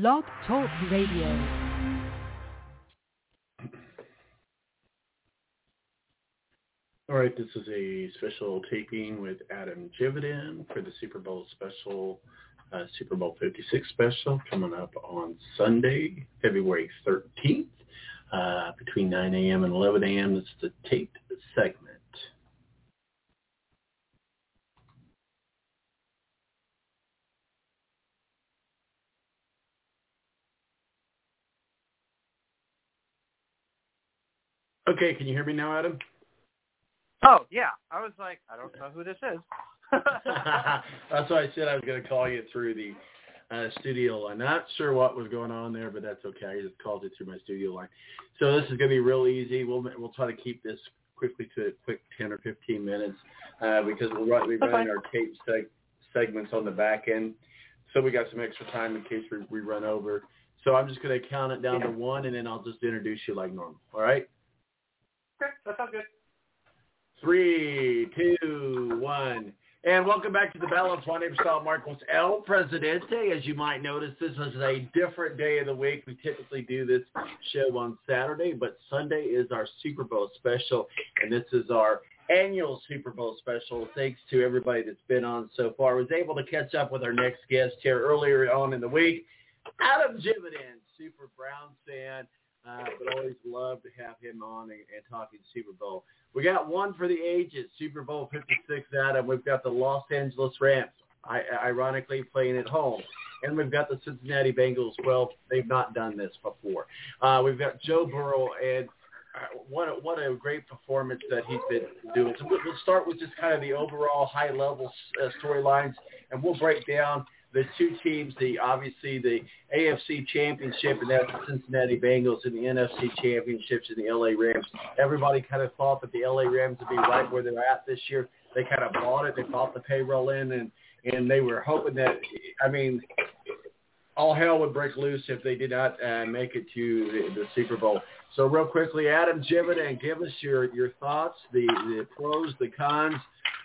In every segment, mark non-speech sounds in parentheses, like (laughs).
Blog Talk Radio. All right, this is a special taping with Adam Jividen for the Super Bowl special, uh, Super Bowl 56 special coming up on Sunday, February 13th, uh, between 9 a.m. and 11 a.m. It's the taped segment. Okay, can you hear me now, Adam? Oh yeah, I was like, I don't know who this is. (laughs) that's why I said I was going to call you through the uh, studio line. I'm not sure what was going on there, but that's okay. I just called you through my studio line. So this is going to be real easy. We'll we'll try to keep this quickly to a quick 10 or 15 minutes uh, because we're, we're running our tape seg- segments on the back end. So we got some extra time in case we, we run over. So I'm just going to count it down Yeah. to one, and then I'll just introduce you like normal. All right? Okay, that sounds good. Three, two, one. And welcome back to the balance. My name is Sal Marcos El Presidente. As you might notice, this is a different day of the week. We typically do this show on Saturday, but Sunday is our Super Bowl special, and this is our annual Super Bowl special. Thanks to everybody that's been on so far. I was able to catch up with our next guest here earlier on in the week, Adam Jividen, Super Browns fan. Uh, but always love to have him on and, and talking Super Bowl. We got one for the ages, Super Bowl 56, Adam. We've got the Los Angeles Rams, I, ironically playing at home. And we've got the Cincinnati Bengals. Well, they've not done this before. Uh, we've got Joe Burrow, and uh, what a, what a great performance that he's been doing. So we'll start with just kind of the overall high-level uh, storylines, and we'll break down the two teams, the obviously the AFC Championship, and that's the Cincinnati Bengals, and the NFC Championships, and the LA Rams. Everybody kind of thought that the LA Rams would be right where they're at this year. They kind of bought it. They bought the payroll in, and and they were hoping that, I mean, all hell would break loose if they did not uh, make it to the, the Super Bowl. So real quickly, Adam Jividen, give us your your thoughts, the the pros, the cons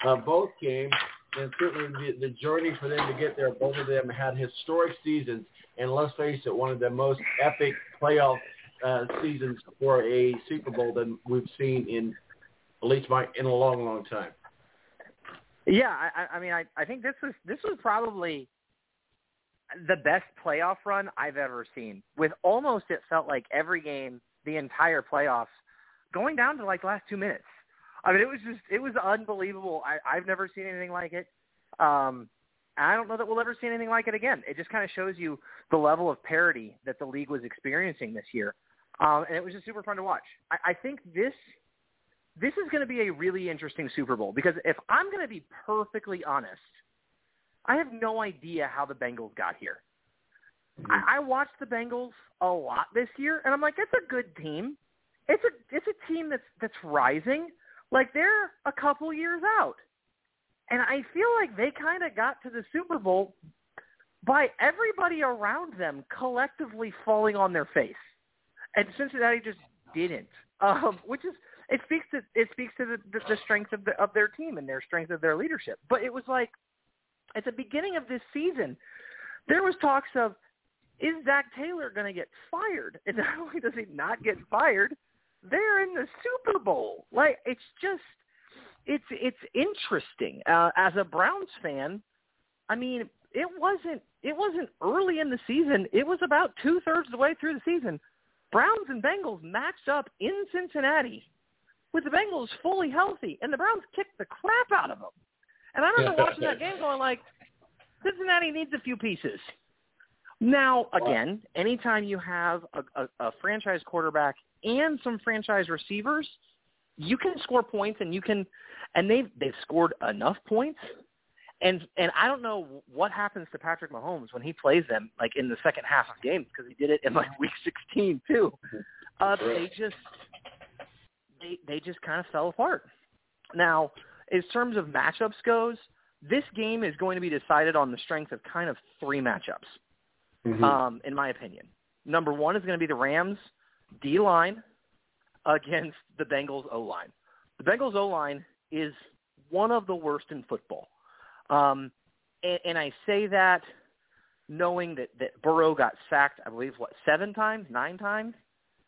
of both games, and certainly the, the journey for them to get there. Both of them had historic seasons, and let's face it, one of the most epic playoff uh, seasons for a Super Bowl than we've seen in at least my in a long, long time. Yeah, I, I- mean, I, I think this was this was probably the best playoff run I've ever seen. With almost, it felt like every game, the entire playoffs, going down to like last two minutes. I mean, it was just it was unbelievable. I, I've never seen anything like it. Um, I don't know that we'll ever see anything like it again. It just kind of shows you the level of parity that the league was experiencing this year, um, and it was just super fun to watch. I, I think this this is going to be a really interesting Super Bowl because if I'm going to be perfectly honest, I have no idea how the Bengals got here. I, I watched the Bengals a lot this year, and I'm like, it's a good team. It's a it's a team that's that's rising. Like they're a couple years out, and I feel like they kind of got to the Super Bowl by everybody around them collectively falling on their face, and Cincinnati just didn't. Um, which is it speaks to it speaks to the, the, the strength of the, of their team and their strength of their leadership. But it was like at the beginning of this season, there was talks of is Zac Taylor going to get fired? And (laughs) not only does he not get fired, they're in the Super Bowl. Like it's just it's it's interesting. Uh, as a Browns fan, I mean, it wasn't it wasn't early in the season. It was about two thirds of the way through the season. Browns and Bengals matched up in Cincinnati with the Bengals fully healthy, and the Browns kicked the crap out of them. And I remember watching that game going like, Cincinnati needs a few pieces. Now, again, anytime you have a, a, a franchise quarterback and some franchise receivers, you can score points, and you can, and they've they've scored enough points. And and I don't know what happens to Patrick Mahomes when he plays them like in the second half of games because he did it in like (laughs) week 16 too. Uh, they just they they just kind of fell apart. Now, in terms of matchups goes, this game is going to be decided on the strength of kind of three matchups, Mhm. um, in my opinion. Number one is going to be the Rams D line against the Bengals O line. The Bengals O line is one of the worst in football, um, and, and I say that knowing that that Burrow got sacked, I believe what seven times, nine times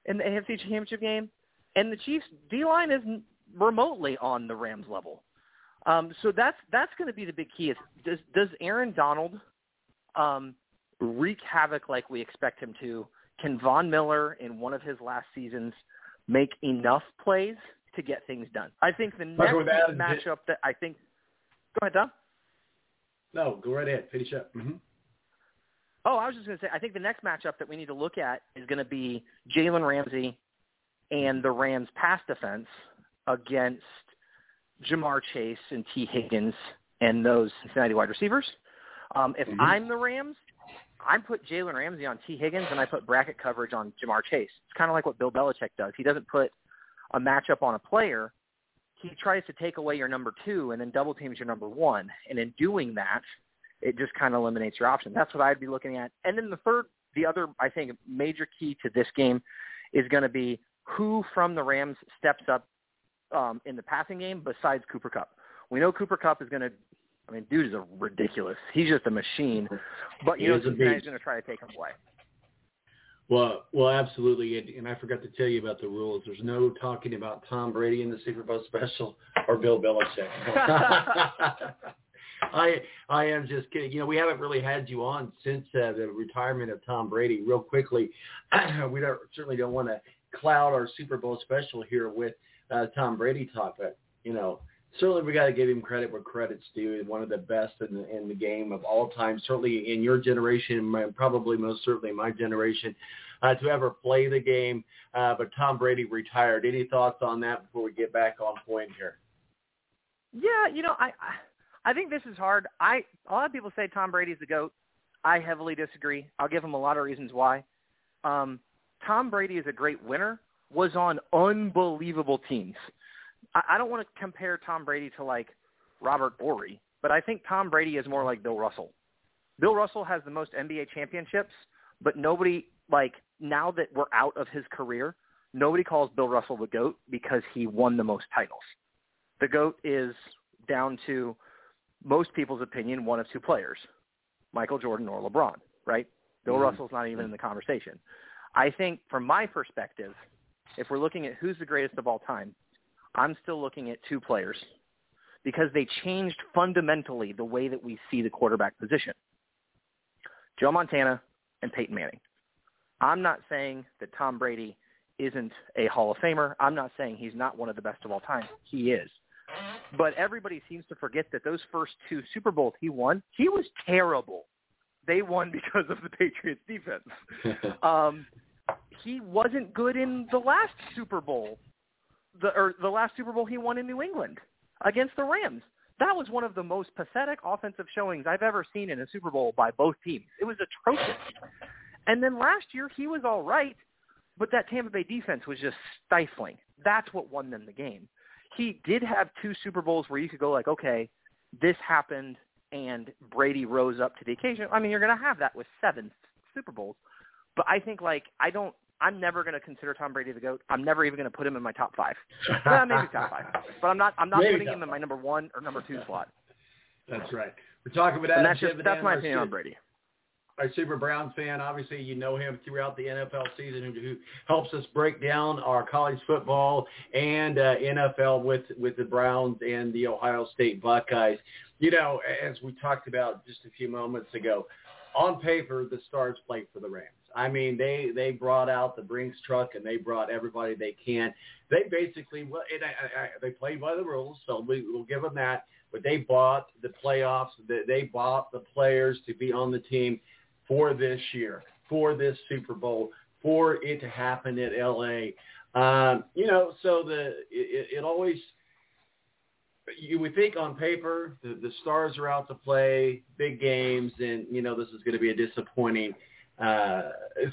in the AFC Championship game, and the Chiefs D line isn't remotely on the Rams level. Um, so that's that's going to be the big key. Is does does Aaron Donald um, wreak havoc like we expect him to? Can Von Miller in one of his last seasons make enough plays to get things done? I think the next matchup that I think. Go ahead, Tom. No, go right ahead. Finish up. Mm-hmm. Oh, I was just going to say, I think the next matchup that we need to look at is going to be Jalen Ramsey and the Rams' pass defense against Ja'Marr Chase and Tee Higgins and those Cincinnati wide receivers. Um, if mm-hmm. I'm the Rams, I put Jalen Ramsey on Tee Higgins and I put bracket coverage on Ja'Marr Chase. It's kind of like what Bill Belichick does. He doesn't put a matchup on a player. He tries to take away your number two and then double teams your number one. And in doing that, it just kind of eliminates your option. That's what I'd be looking at. And then the third, the other, I think, major key to this game is going to be who from the Rams steps up um, in the passing game besides Cooper Kupp. We know Cooper Kupp is going to. I mean, dude is a ridiculous. He's just a machine. But you know, Cincinnati's going to try to take him away. Well, well, absolutely. And I forgot to tell you about the rules. There's no talking about Tom Brady in the Super Bowl special or Bill Belichick. (laughs) I I am just kidding. You know, we haven't really had you on since uh, the retirement of Tom Brady. Real quickly, (clears throat) we don't, certainly don't want to cloud our Super Bowl special here with uh, Tom Brady talk, but you know, certainly we got to give him credit where credit's due. One of the best in the, in the game of all time, certainly in your generation, and probably most certainly my generation, uh, to ever play the game. Uh, but Tom Brady retired. Any thoughts on that before we get back on point here? Yeah, you know, I I think this is hard. I a lot of people say Tom Brady's the goat. I heavily disagree. I'll give him a lot of reasons why. Um, Tom Brady is a great winner. Was on unbelievable teams. I, I don't want to compare Tom Brady to like Robert Horry, but I think Tom Brady is more like Bill Russell. Bill Russell has the most NBA championships, but nobody like now that we're out of his career, nobody calls Bill Russell the GOAT because he won the most titles. The GOAT is down to most people's opinion, one of two players, Michael Jordan or LeBron, right? Bill mm-hmm. Russell's not even in the conversation. I think from my perspective, if we're looking at who's the greatest of all time, I'm still looking at two players because they changed fundamentally the way that we see the quarterback position. Joe Montana and Peyton Manning. I'm not saying that Tom Brady isn't a Hall of Famer. I'm not saying he's not one of the best of all time. He is. But everybody seems to forget that those first two Super Bowls he won, he was terrible. They won because of the Patriots defense. (laughs) um, he wasn't good in the last Super Bowl, the or the last Super Bowl he won in New England against the Rams. That was one of the most pathetic offensive showings I've ever seen in a Super Bowl by both teams. It was atrocious. And then last year he was all right, but that Tampa Bay defense was just stifling. That's what won them the game he did have two Super Bowls where you could go like, okay, this happened and Brady rose up to the occasion. I mean, you're going to have that with seven Super Bowls. But I think like I don't I'm never going to consider Tom Brady the goat. I'm never even going to put him in my top five. well, maybe top five, but I'm not. I'm not maybe putting him in my number one or number two slot. That's right. We're talking about and that's just that's my opinion on Brady our Super Browns fan. Obviously, you know him throughout the NFL season, who, who helps us break down our college football and uh, NFL with with the Browns and the Ohio State Buckeyes. You know, as we talked about just a few moments ago, on paper, the Stars play for the Rams. I mean, they they brought out the Brinks truck and they brought everybody they can. They basically well, it, I, I, they played by the rules, so we will give them that. But they bought the playoffs. They bought the players to be on the team for this year, for this Super Bowl, for it to happen at LA. Um, you know, so the it, it always you would think on paper the, the stars are out to play big games, and you know this is going to be a disappointing uh,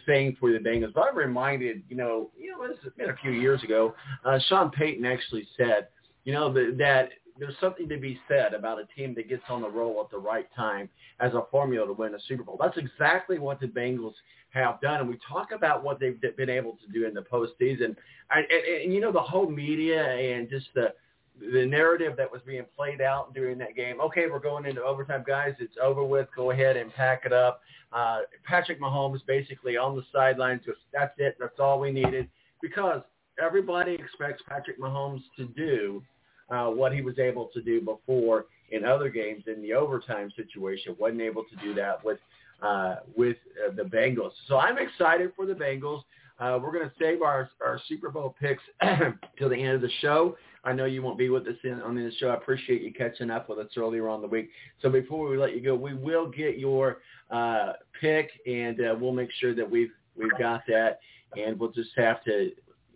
thing for the Bengals. But I'm reminded, you know, you know, it's been a few years ago. Uh, Sean Payton actually said, you know, that, that there's something to be said about a team that gets on the roll at the right time as a formula to win a Super Bowl. That's exactly what the Bengals have done, and we talk about what they've been able to do in the postseason. And, and, and you know, the whole media and just the the narrative that was being played out during that game. Okay, we're going into overtime, guys. It's over with. Go ahead and pack it up. Uh, Patrick Mahomes basically on the sidelines. Just that's it. That's all we needed because everybody expects Patrick Mahomes to do uh, what he was able to do before in other games in the overtime situation. wasn't able to do that with uh, with uh, the Bengals. So I'm excited for the Bengals. Uh, we're going to save our, our Super Bowl picks (clears throat) till the end of the show. I know you won't be with us in, on the show. I appreciate you catching up with us earlier on the week. So before we let you go, we will get your uh, pick, and uh, we'll make sure that we've we've got that, and we'll just have to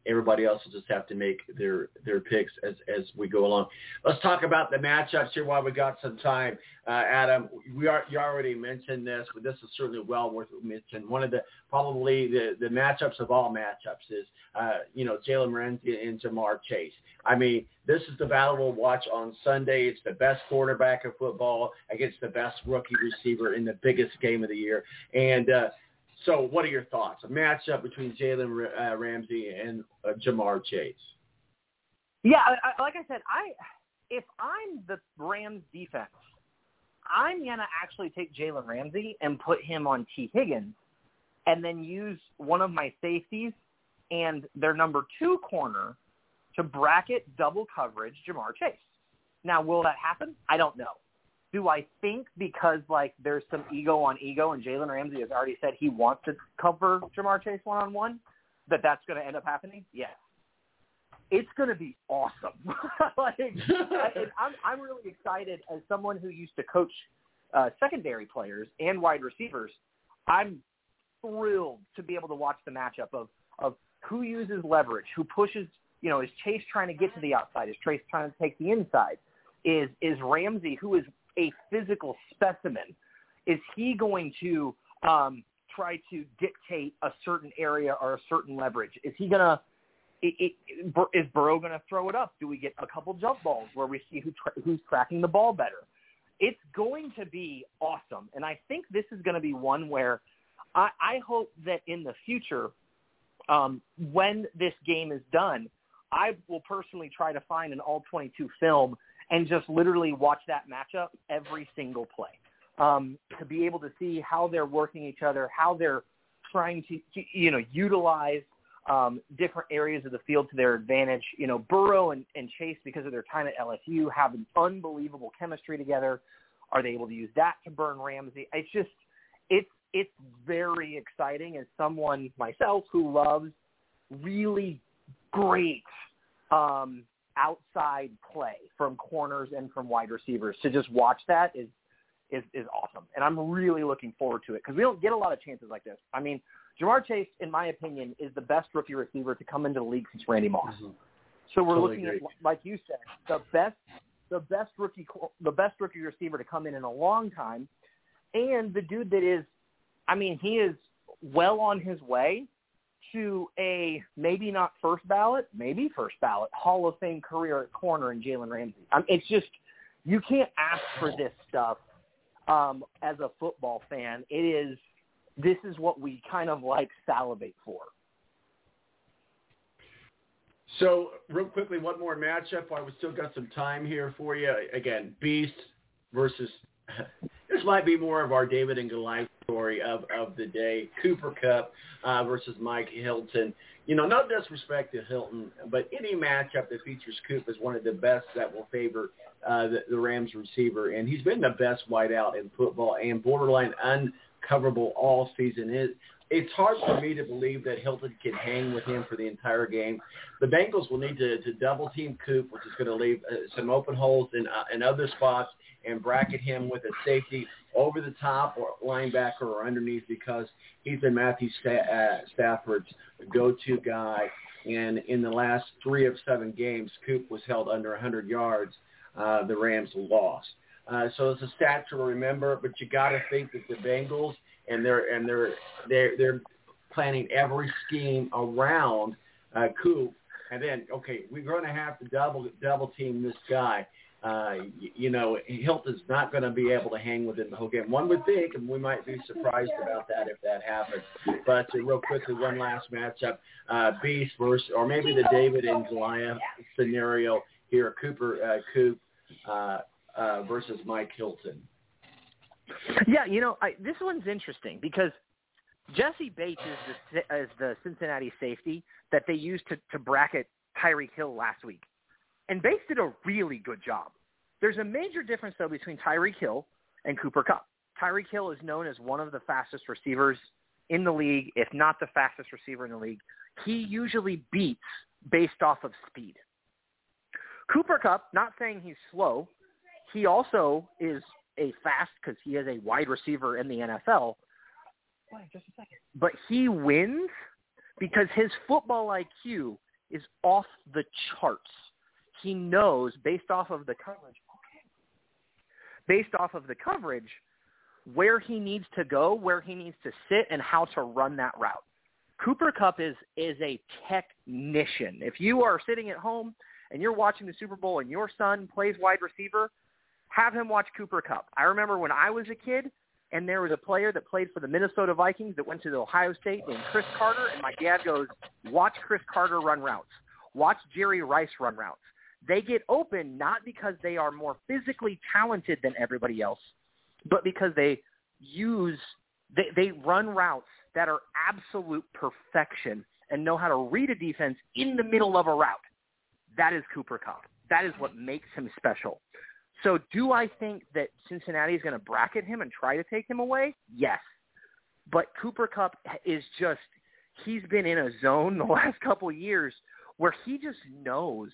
everybody else will just have to make their their picks as as we go along. Let's talk about the matchups here while we got some time. Uh, Adam, we are you already mentioned this, but this is certainly well worth mentioning. One of the probably the the matchups of all matchups is uh, you know Jalen Ramsey and Ja'Marr Chase. I mean, this is the battle we'll watch on Sunday. It's the best quarterback of football against the best rookie receiver in the biggest game of the year, and uh, so what are your thoughts? A matchup between Jalen uh, Ramsey and uh, Ja'Marr Chase. Yeah, I, I, like I said, I if I'm the Rams defense, I'm gonna actually take Jalen Ramsey and put him on Tee Higgins, and then use one of my safeties and their number two corner to bracket double coverage Ja'Marr Chase. Now, will that happen? I don't know do I think because like there's some ego on ego and Jalen Ramsey has already said he wants to cover Ja'Marr Chase one on one that that's going to end up happening? Yes. It's going to be awesome. (laughs) like, I'm I'm really excited as someone who used to coach uh, secondary players and wide receivers. I'm thrilled to be able to watch the matchup of of who uses leverage, who pushes. You know, is Chase trying to get to the outside? Is Chase trying to take the inside? Is is Ramsey, who is a physical specimen, is he going to um, try to dictate a certain area or a certain leverage? Is he gonna it, it, is Burrow going to throw it up? Do we get a couple jump balls where we see who tra- who's tracking the ball better? It's going to be awesome, and I think this is going to be one where I, I hope that in the future, um, when this game is done, I will personally try to find an all 22 film and just literally watch that matchup every single play um, to be able to see how they're working each other, how they're trying to, you know, utilize um, different areas of the field to their advantage. You know, Burrow and, and Chase, because of their time at LSU, have an unbelievable chemistry together. Are they able to use that to burn Ramsey? It's just, it's it's very exciting as someone myself who loves really great um, outside play from corners and from wide receivers. To just watch that is is is awesome, and I'm really looking forward to it because we don't get a lot of chances like this. I mean, Ja'Marr Chase, in my opinion, is the best rookie receiver to come into the league since Randy Moss. Mm-hmm. So we're totally looking at, like you said, the best the best rookie the best rookie receiver to come in in a long time, and the dude that is, I mean, he is well on his way to a maybe not first ballot, maybe first ballot Hall of Fame career at corner in Jalen Ramsey. It's just you can't ask for this stuff um, as a football fan. It is this is what we kind of like salivate for. So, real quickly, one more matchup I we still got some time here for you. Again, Beast versus this might be more of our David and Goliath story of, of the day. Cooper Kupp uh, versus Mike Hilton. You know, no disrespect to Hilton, but any matchup that features Coop is one of the best that will favor uh, the, the Rams receiver. And he's been the best wideout in football and borderline uncoverable all season. It, it's hard for me to believe that Hilton can hang with him for the entire game. The Bengals will need to, to double team Coop, which is going to leave uh, some open holes in, uh, in other spots and bracket him with a safety over the top or linebacker or underneath because he's been Matthew uh, Stafford's go-to guy. And in the last three of seven games, Coop was held under 100 yards. Uh, the Rams lost. Uh, so it's a stat to remember, but you got to think that the Bengals and they're and they're they're they're planning every scheme around uh, Coop. And then, okay, we're going to have to double double team this guy uh, you know, Hilton's not going to be able to hang within the whole game. One would think, and we might be surprised about that if that happens. But uh, real quickly, one last matchup, uh, Beast versus, or maybe the David and Goliath scenario here, Cooper uh, Coop uh, uh, versus Mike Hilton. Yeah, you know, I, this one's interesting because Jessie Bates is the, is the Cincinnati safety that they used to, to bracket Tyreek Hill last week. And Bates did a really good job. There's a major difference, though, between Tyreek Hill and Cooper Kupp. Tyreek Hill is known as one of the fastest receivers in the league, if not the fastest receiver in the league. He usually beats based off of speed. Cooper Kupp, not saying he's slow, he also is a fast because he is a wide receiver in the NFL. Wait, just a second. But he wins because his football IQ is off the charts. He knows based off of the coverage. Based off of the coverage, where he needs to go, where he needs to sit, and how to run that route. Cooper Kupp is is a technician. If you are sitting at home and you're watching the Super Bowl and your son plays wide receiver, have him watch Cooper Kupp. I remember when I was a kid and there was a player that played for the Minnesota Vikings that went to the Ohio State named Cris Carter, and my dad goes, watch Cris Carter run routes. Watch Jerry Rice run routes. They get open not because they are more physically talented than everybody else, but because they use they, they run routes that are absolute perfection and know how to read a defense in the middle of a route. That is Cooper Kupp. That is what makes him special. So do I think that Cincinnati is going to bracket him and try to take him away? Yes. But Cooper Kupp is just he's been in a zone (laughs) the last couple of years where he just knows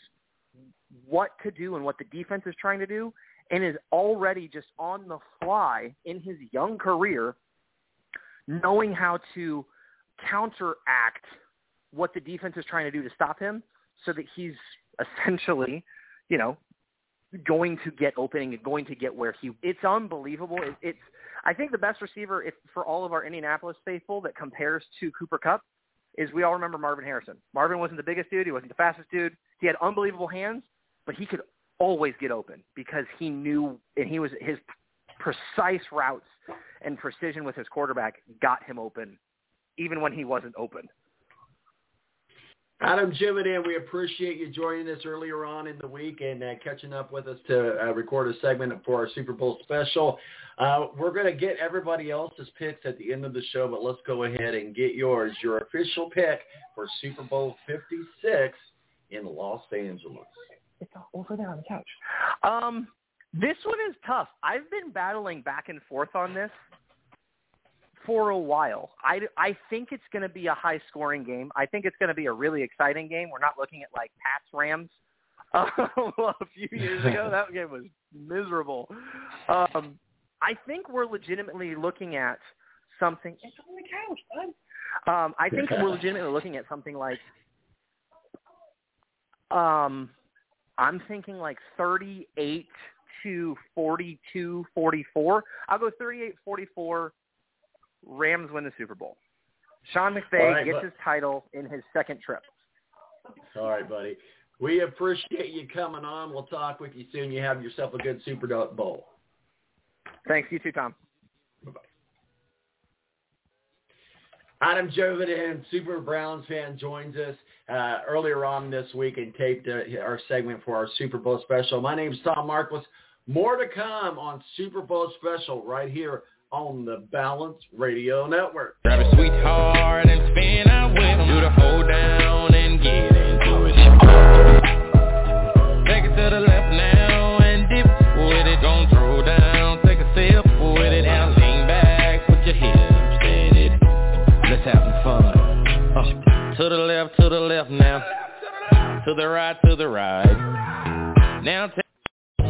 what to do and what the defense is trying to do and is already just on the fly in his young career knowing how to counteract what the defense is trying to do to stop him so that he's (laughs) essentially, you know, going to get opening and going to get where he it's unbelievable. It, it's I think the best receiver if for all of our Indianapolis faithful that compares to Cooper Kupp is we all remember Marvin Harrison. Marvin wasn't the biggest dude, he wasn't the fastest dude. He had unbelievable hands, but he could always get open because he knew and he was his precise routes and precision with his quarterback got him open even when he wasn't open. Adam Jividen, we appreciate you joining us earlier on in the week and uh, catching up with us to uh, record a segment for our Super Bowl special. Uh, we're going to get everybody else's picks at the end of the show, but let's go ahead and get yours, your official pick for Super Bowl 56 in Los Angeles. It's over there on the couch. Um, this one is tough. I've been battling back and forth on this for a while. I, I think it's going to be a high scoring game. I think it's going to be a really exciting game. We're not looking at like Pats Rams (laughs) um, a few years ago. (laughs) That game was miserable. Um, I think we're legitimately looking at something. It's on the couch, bud. Um, I think we're (laughs) legitimately looking at something like. Um, I'm thinking like 38 to 42, 44. I'll go 38, 44 Rams win the Super Bowl. Sean McVay right, gets but, his title in his second trip. All right, buddy. We appreciate you coming on. We'll talk with you soon. You have yourself a good Super Bowl. Thanks. You too, Tom. Bye-bye. Adam Jividen, Super Browns fan, joins us uh, earlier on this week and taped uh, our segment for our Super Bowl special. My name is Tom Marquis. More to come on Super Bowl special right here on the Balance Radio Network. Grab a sweetheart and spin out with them. Do the hold down and get into it. Take it to the left now and dip with it. Gon' throw down, take a sip with it. Now lean back, put your hips steady. Let's have some fun. Uh, to the left, to the left now. To the right, to the right. Now take